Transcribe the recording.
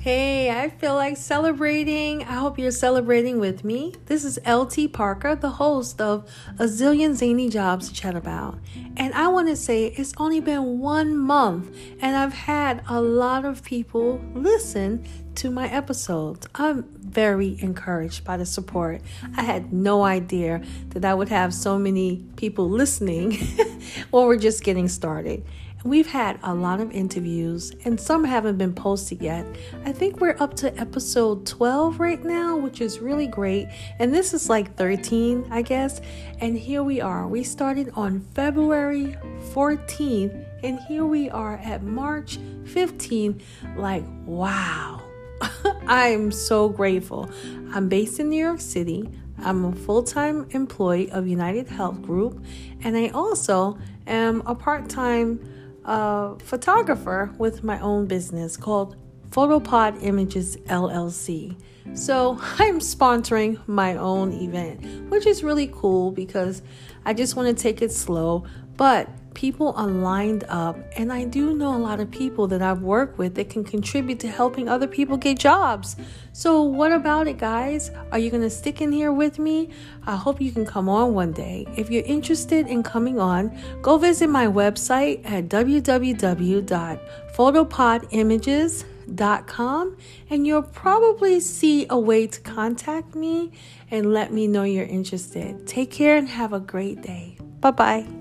Hey, I feel like celebrating. I hope you're celebrating with me. This is LT Parker, the host of A Zillion Zany Jobs to Chat About. And I want to say it's only been one month, and I've had a lot of people listen to my episodes. I'm very encouraged by the support. I had no idea that I would have so many people listening when we're just getting started. We've had a lot of interviews, and some haven't been posted yet. I think we're up to episode 12 right now, which is really great. And this is like 13, I guess. And here we are. We started on February 14th, and here we are at March 15th. Like, wow. I'm so grateful. I'm based in New York City. I'm a full time employee of United Health Group, and I also am a part time a photographer with my own business called Photopod Images LLC. So I'm sponsoring my own event, which is really cool because I just want to take it slow. But people are lined up, and I do know a lot of people that I've worked with that can contribute to helping other people get jobs. So, what about it, guys? Are you going to stick in here with me? I hope you can come on one day. If you're interested in coming on, go visit my website at www.photopodimages.com and you'll probably see a way to contact me and let me know you're interested. Take care and have a great day. Bye bye.